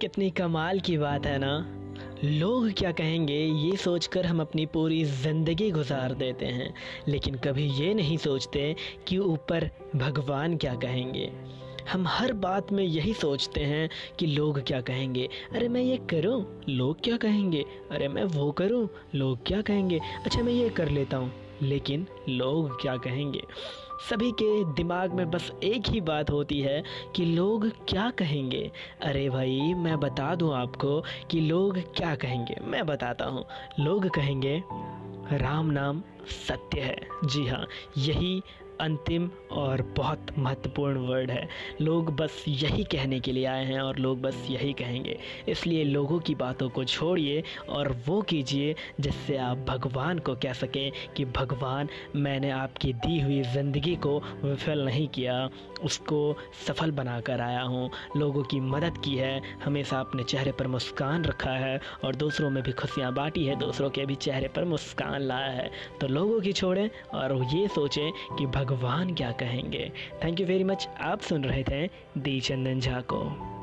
कितनी कमाल की बात है ना? लोग क्या कहेंगे, ये सोचकर हम अपनी पूरी ज़िंदगी गुजार देते हैं। लेकिन कभी ये नहीं सोचते कि ऊपर भगवान क्या कहेंगे। हम हर बात में यही सोचते हैं कि लोग क्या कहेंगे। अरे मैं ये करूँ, लोग क्या कहेंगे? अरे मैं वो करूँ, लोग क्या कहेंगे? अच्छा मैं ये कर लेता हूँ। लेकिन लोग क्या कहेंगे? सभी के दिमाग में बस एक ही बात होती है कि लोग क्या कहेंगे? अरे भाई, मैं बता दूँ आपको कि लोग क्या कहेंगे। मैं बताता हूँ। लोग कहेंगे, राम नाम सत्य है। जी हाँ यही अंतिम और बहुत महत्वपूर्ण वर्ड है। लोग बस यही कहने के लिए आए हैं और लोग बस यही कहेंगे। इसलिए लोगों की बातों को छोड़िए और वो कीजिए जिससे आप भगवान को कह सकें कि, भगवान, मैंने आपकी दी हुई ज़िंदगी को विफल नहीं किया, उसको सफल बना कर आया हूँ। लोगों की मदद की है, हमेशा अपने चेहरे पर मुस्कान रखा है और दूसरों में भी खुशियाँ बांटी है, दूसरों के भी चेहरे पर मुस्कान लाया है। तो लोगों की छोड़ें और ये सोचें कि भगवान क्या कहेंगे? थैंक यू वेरी मच आप सुन रहे थे दी चंदन झा को।